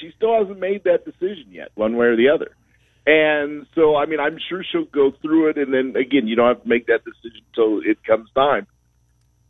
she still hasn't made that decision yet, one way or the other. And so, I mean, I'm sure she'll go through it, and then again, you don't have to make that decision until it comes time.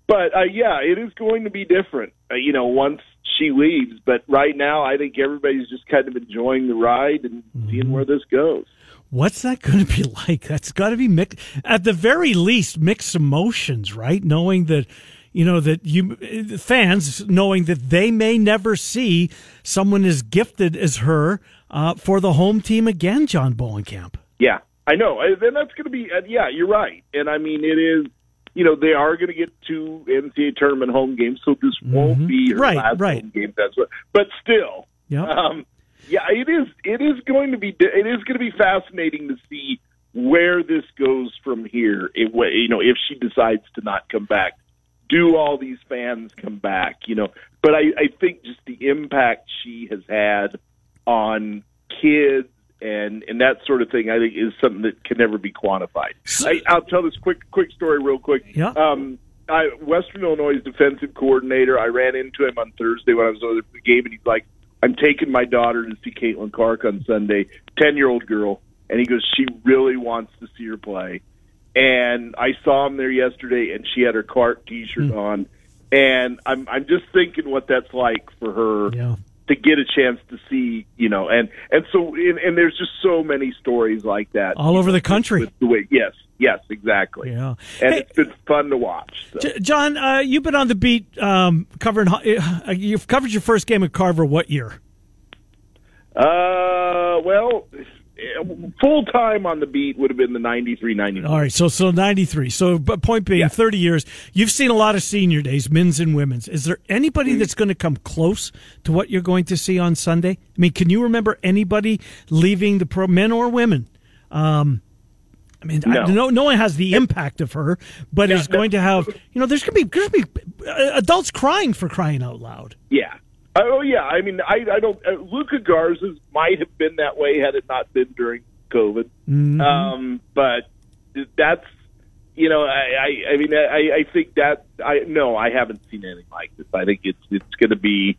But uh, yeah, it is going to be different, uh, you know, once she leaves. But right now, I think everybody's just kind of enjoying the ride and mm-hmm. seeing where this goes. What's that going to be (laughs) like? That's got to be mixed, at the very least, mixed emotions, right? Knowing that you know that you fans knowing that they may never see someone as gifted as her uh, for the home team again, John Bohnenkamp. Yeah, I know, and that's going to be. Uh, yeah, you're right, and I mean it is. You know they are going to get two NCAA tournament home games, so this mm-hmm. won't be her right, last right. home game. That's what, but still, yeah, um, yeah, it is. It is going to be. It is going to be fascinating to see where this goes from here. If, you know, if she decides to not come back do all these fans come back? You know, but I, I think just the impact she has had on kids and and that sort of thing, I think, is something that can never be quantified. I, I'll tell this quick quick story real quick. Yeah. Um, I, Western Illinois defensive coordinator. I ran into him on Thursday when I was at the game, and he's like, "I'm taking my daughter to see Caitlin Clark on Sunday, ten year old girl." And he goes, "She really wants to see her play." And I saw him there yesterday, and she had her cart T-shirt mm. on, and I'm I'm just thinking what that's like for her yeah. to get a chance to see, you know, and and so and, and there's just so many stories like that all over know, the country. With the way, yes, yes, exactly. Yeah, and hey, it's been fun to watch. So. J- John, uh, you've been on the beat um, covering. Uh, you've covered your first game at Carver. What year? Uh, well, full time on the beat would have been the 93 94 all right so so 93 so but point being yeah. 30 years you've seen a lot of senior days men's and women's is there anybody mm-hmm. that's going to come close to what you're going to see on sunday i mean can you remember anybody leaving the pro men or women um, I mean, no. I, no, no one has the impact of her, but yeah, is going to have. You know, there's going to be there's going to be uh, adults crying for crying out loud. Yeah, Oh yeah, I mean, I I don't. Uh, Luka Garza might have been that way had it not been during COVID. Mm-hmm. Um, but that's you know, I I, I mean, I I think that I no, I haven't seen anything like this. I think it's it's going to be,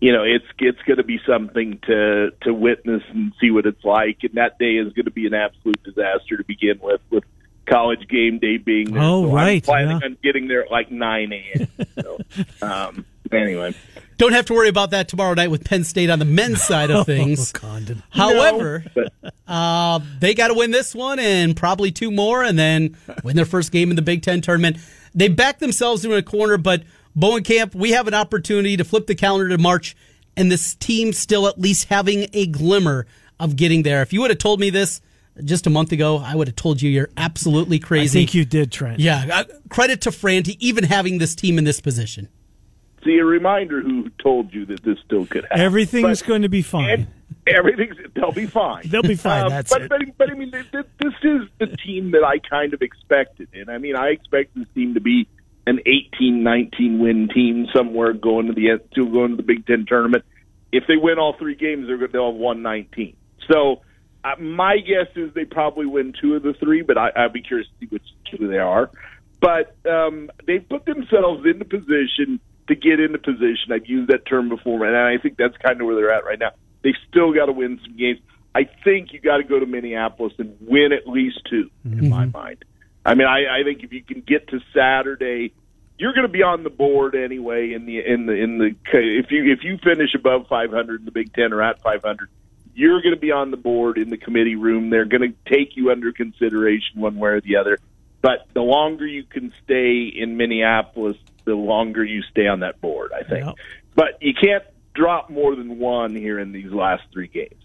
you know, it's it's going to be something to to witness and see what it's like. And that day is going to be an absolute disaster to begin with. With college game day being there. Oh, so right. I'm planning yeah. on getting there at like 9 a.m. So, (laughs) um, anyway. Don't have to worry about that tomorrow night with Penn State on the men's side of (laughs) things. oh, (laughs) Condon. However, no. uh, they got to win this one and probably two more and then win their first game in the Big Ten tournament. They backed themselves into a corner, but Bohnenkamp, we have an opportunity to flip the calendar to March and this team still at least having a glimmer of getting there. If you would have told me this just a month ago, I would have told you you're absolutely crazy. I think you did, Trent. Yeah. Uh, credit to Franti even having this team in this position see a reminder who told you that this still could happen. Everything's but, going to be fine. Everything's they'll be fine. they'll be fine. Um, that's but, it. But, but I mean, this, is the team that I kind of expected, and I mean, I expect this team to be an 18, 19 win team somewhere going to the to going to the Big Ten tournament. If they win all three games, they're they'll have won 19. So. Uh, my guess is they probably win two of the three, but I, I'd be curious to see which two they are. But um, they put themselves in the position to get into position. I've used that term before, and I think that's kind of where they're at right now. They still got to win some games. I think you got to go to Minneapolis and win at least 2 mm-hmm. in my mind. I mean, I, I think if you can get to Saturday you're going to be on the board anyway in the in the in the if you if you finish above 500 in the Big Ten or at 500, you're going to be on the board in the committee room. They're going to take you under consideration one way or the other. But the longer you can stay in Minneapolis, the longer you stay on that board. I think. Yep. But you can't drop more than one here in these last three games,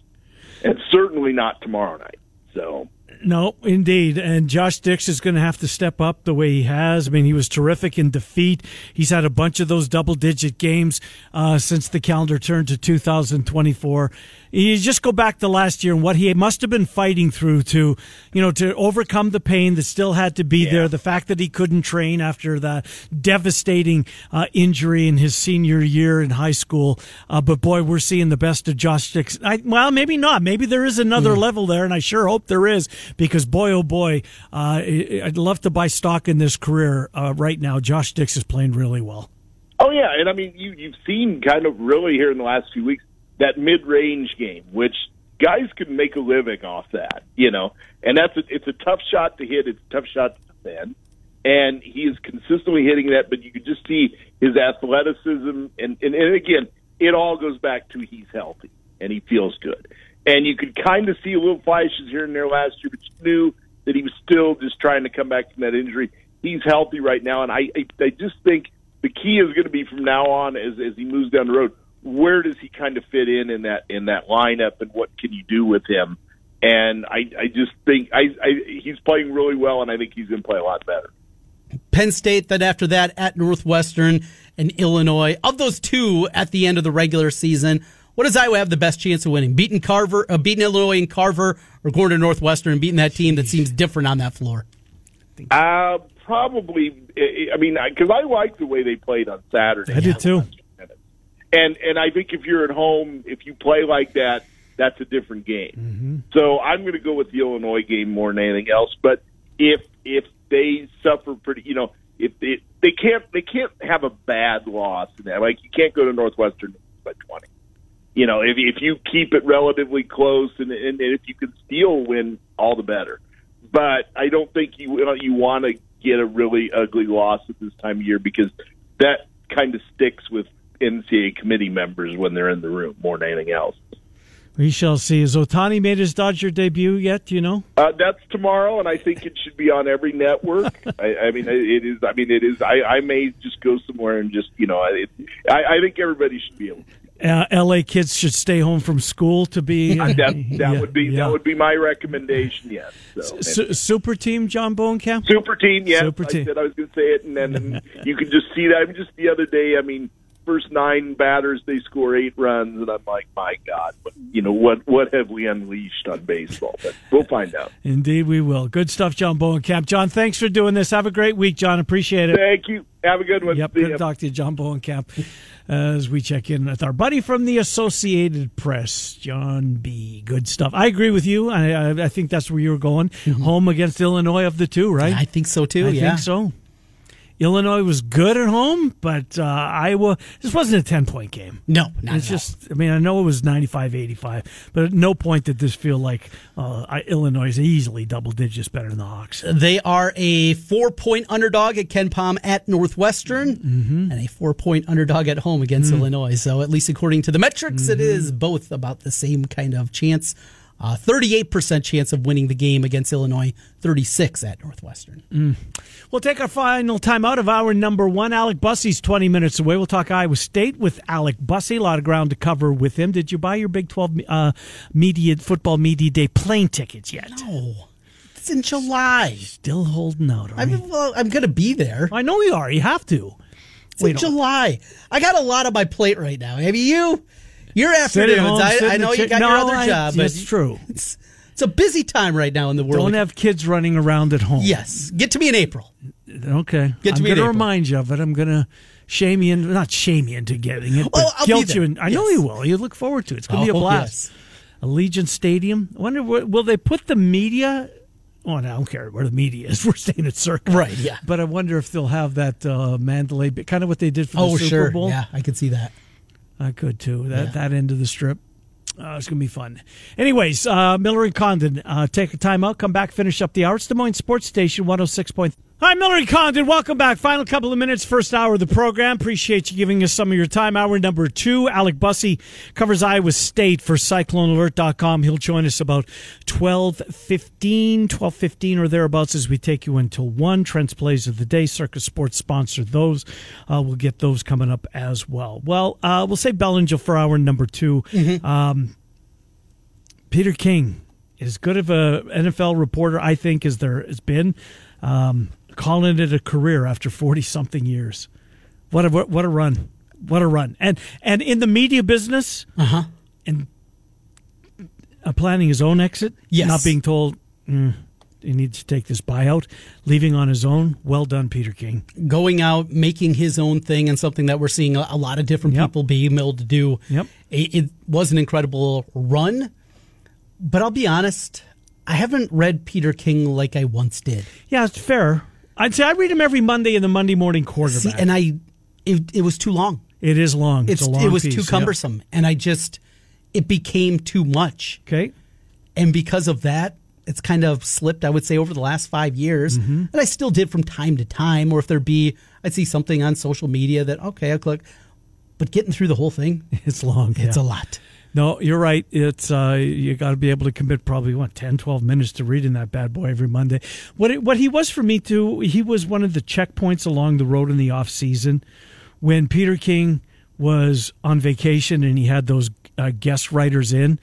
and certainly not tomorrow night. So No, indeed. And Josh Dix is going to have to step up the way he has. I mean, he was terrific in defeat. He's had a bunch of those double digit games uh, since the calendar turned to 2024. You just go back to last year and what he must have been fighting through to, you know, to overcome the pain that still had to be there. The fact that he couldn't train after the devastating uh, injury in his senior year in high school. Uh, but boy, we're seeing the best of Josh Dix. I, well, maybe not. Maybe there is another level there, and I sure hope there is because boy, oh boy, uh, I'd love to buy stock in this career uh, right now. Josh Dix is playing really well. Oh yeah, and I mean you you've seen kind of really here in the last few weeks that mid range game, which guys can make a living off that, you know, and that's a, it's a tough shot to hit, it's a tough shot to defend, and he is consistently hitting that. But you can just see his athleticism, and and, and again, it all goes back to he's healthy and he feels good, and you could kind of see a little flashes here and there last year, but you knew that he was still just trying to come back from that injury. He's healthy right now, and I I, I just think the key is going to be from now on as as he moves down the road. Where does he kind of fit in in that in that lineup, and what can you do with him? And I I just think I, I he's playing really well, and I think he's going to play a lot better. Penn State, then after that at Northwestern and Illinois. Of those two at the end of the regular season, what does Iowa have the best chance of winning? Beating Carver, uh, beating Illinois and Carver, or going to Northwestern and beating that team that seems different on that floor? Uh, probably. I mean, because I like the way they played on Saturday. I did too. And and I think if you're at home, if you play like that, that's a different game. Mm-hmm. So I'm going to go with the Illinois game more than anything else. But if if they suffer pretty, you know, if they they can't they can't have a bad loss in that. Like you can't go to Northwestern by 20. You know, if if you keep it relatively close and and if you can still win, all the better. But I don't think you you want to get a really ugly loss at this time of year because that kind of sticks with NCAA committee members when they're in the room more than anything else. We shall see. Has Ohtani made his Dodger debut yet? Do you know? Uh, that's tomorrow, and I think it should be on every network. (laughs) I, I mean, it is. I mean, it is. I, I may just go somewhere and just, you know, it, I, I think everybody should be able. Uh, L.A. kids should stay home from school to be. (laughs) That, that (laughs) Yeah, would be yeah. that would be my recommendation. Yes. So, Su- super team, John Bohnenkamp. super team. Yes. Super I team. said I was going to say it, and then you can just see that. I mean, just the other day. I mean, first nine batters they score eight runs, and I'm like, my God, what, you know what? What have we unleashed on baseball? But we'll find out. Indeed, we will. Good stuff, John Bohnenkamp. John, thanks for doing this. Have a great week, John. Appreciate it. Thank you. Have a good one. Yep, good to talk to you, John Bohnenkamp, as we check in with our buddy from the Associated Press, John B. Good stuff. I agree with you. I, I, I think that's where you were going. Mm-hmm. Home against Illinois of the two, right? I think so too. I yeah. think so. Illinois was good at home, but uh, Iowa, this wasn't a 10 point game. No, not It's at all. just, I mean, I know it was 95 85, but at no point did this feel like uh, Illinois is easily double digits better than the Hawks. They are a four point underdog at KenPom at Northwestern Mm-hmm. and a four point underdog at home against Illinois. So, at least according to the metrics, it Mm-hmm. is both about the same kind of chance. Uh, 38% chance of winning the game against Illinois, 36 at Northwestern. We'll take our final time out of hour number one. Alec Busse's 20 minutes away. We'll talk Iowa State with Alec Bussey. A lot of ground to cover with him. Did you buy your Big 12 uh, media football media day plane tickets yet? Oh, it's in July. Still holding out. I'm, well, I'm going to be there. I know you are. You have to. It's in Wait, July. I got a lot on my plate right now. Maybe you, your afternoons. home, I, I know you got your other I- job, but It's true. It's, it's a busy time right now in the world. Don't have kids running around at home. yes, get to me in April. Okay. Get to I'm going to remind you of it. I'm going to shame you in, not shame you into getting it, but Oh, I'll be guilt you. In, I know you will. You look forward to it. It's going to be a Oh, blast. Allegiant Stadium. I wonder, will they put the media? Oh, no, I don't care where the media is. (laughs) We're staying at Circle. Right, yeah. But I wonder if they'll have that uh, Mandalay, kind of what they did for the Oh, Super sure. Bowl. Yeah, I could see that. I could too. That Yeah. that end of the strip. Uh, it's gonna be fun. Anyways, uh, Miller and Condon, uh, take a time out, come back, finish up the hour. It's Des Moines Sports Station, one hundred six point. Hi, Miller and Condon. Welcome back. Final couple of minutes, first hour of the program. Appreciate you giving us some of your time. Hour number two, Alec Busse covers Iowa State for CycloneAlert.com. He'll join us about 12.15, 12.15 or thereabouts as we take you until 1. Trent's Plays of the Day, Circa Sports sponsor those. Uh, we'll get those coming up as well. Well, uh, we'll say Bellinger for hour number 2 Um, Peter King, as good of a NFL reporter, I think, as there has been. Um, calling it a career after 40 something years. What a what a run. What a run. And and in the media business, Uh-huh. and uh, planning his own exit, Yes. not being told mm, he needs to take this buyout, leaving on his own. Well done, Peter King. Going out, making his own thing, and something that we're seeing a, a lot of different Yep. people be able to do. Yep. It, it was an incredible run, but I'll be honest, I haven't read Peter King like I once did. Yeah, it's fair. I'd say I read them every Monday in the Monday morning quarterback. See, and I, it, it was too long. it is long. It's, It's, a long it was piece, too cumbersome, and I just it became too much. Okay. and because of that it's kind of slipped i would say over the last five years Mm-hmm. and i still did from time to time or if there be i'd see something on social media that okay i'll click but getting through the whole thing (laughs) It's long. it's yeah. a lot No, you're right. It's uh, you got to be able to commit probably what 10, 12 minutes to reading that bad boy every Monday. What it, what he was for me too, he was one of the checkpoints along the road in the off season when Peter King was on vacation and he had those uh, guest writers in.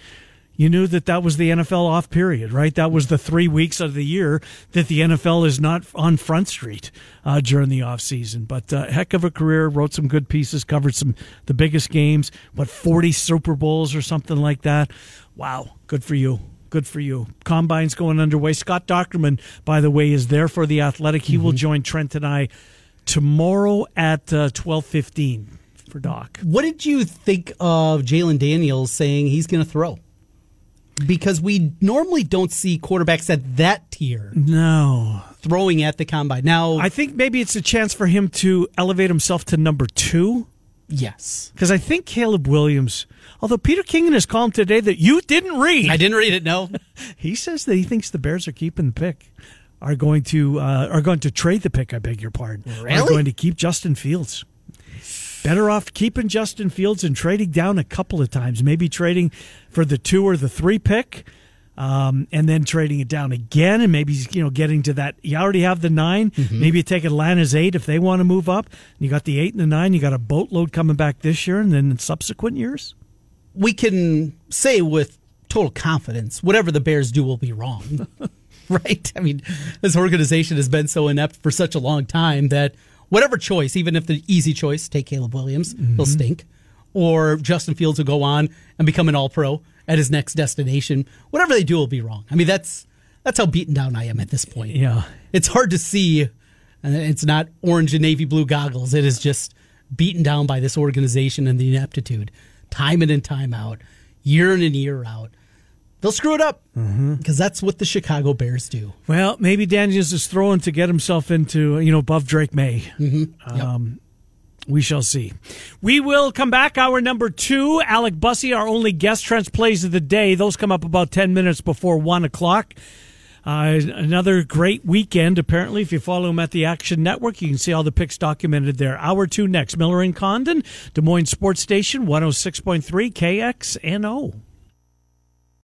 You knew that that was the NFL off period, right? That was the three weeks of the year that the NFL is not on Front Street uh, during the off season. But uh, heck of a career, wrote some good pieces, covered some the biggest games, what forty Super Bowls or something like that. Wow, good for you. Good for you. Combine's going underway. Scott Dochterman, by the way, is there for the Athletic. He will join Trent and I tomorrow at uh, twelve fifteen for Doc. what did you think of jayden daniels saying he's going to throw because we normally don't see quarterbacks at that tier No, throwing at the combine now I think maybe it's a chance for him to elevate himself to number two. yes Because I think Caleb Williams, although Peter King in his column today that you didn't read, i didn't read it no (laughs) he says that he thinks the Bears are keeping the pick, are going to uh, are going to trade the pick. I beg your pardon. Really? Are going to keep Justin Fields. Better off keeping Justin Fields and trading down a couple of times, maybe trading for the two or the three pick. Um, and then trading it down again, and maybe you know getting to that. You already have the 9 Maybe you take Atlanta's eight if they want to move up. You got the eight and the nine. You got a boatload coming back this year, and then in subsequent years. we can say with total confidence whatever the Bears do will be wrong. (laughs) (laughs) right? I mean, this organization has been so inept for such a long time that whatever choice, even if the easy choice, take Caleb Williams, he'll mm-hmm. stink, or Justin Fields will go on and become an all pro at his next destination, whatever they do will be wrong. I mean, that's that's how beaten down I am at this point. Yeah. It's hard to see, and it's not orange and navy blue goggles. It is just beaten down by this organization and the ineptitude, time in and time out, year in and year out. They'll screw it up because that's what the Chicago Bears do. Well, maybe Daniels is throwing to get himself into, you know, above Drake Maye. Um, we shall see. We will come back. Hour number two. Alec Busse, our only guest, Trent's Plays of the Day. Those come up about 10 minutes before 1 o'clock. Uh, another great weekend, apparently. If you follow him at the Action Network, you can see all the picks documented there. Hour two next. Miller and Condon, Des Moines Sports Station, 106.3 KXNO.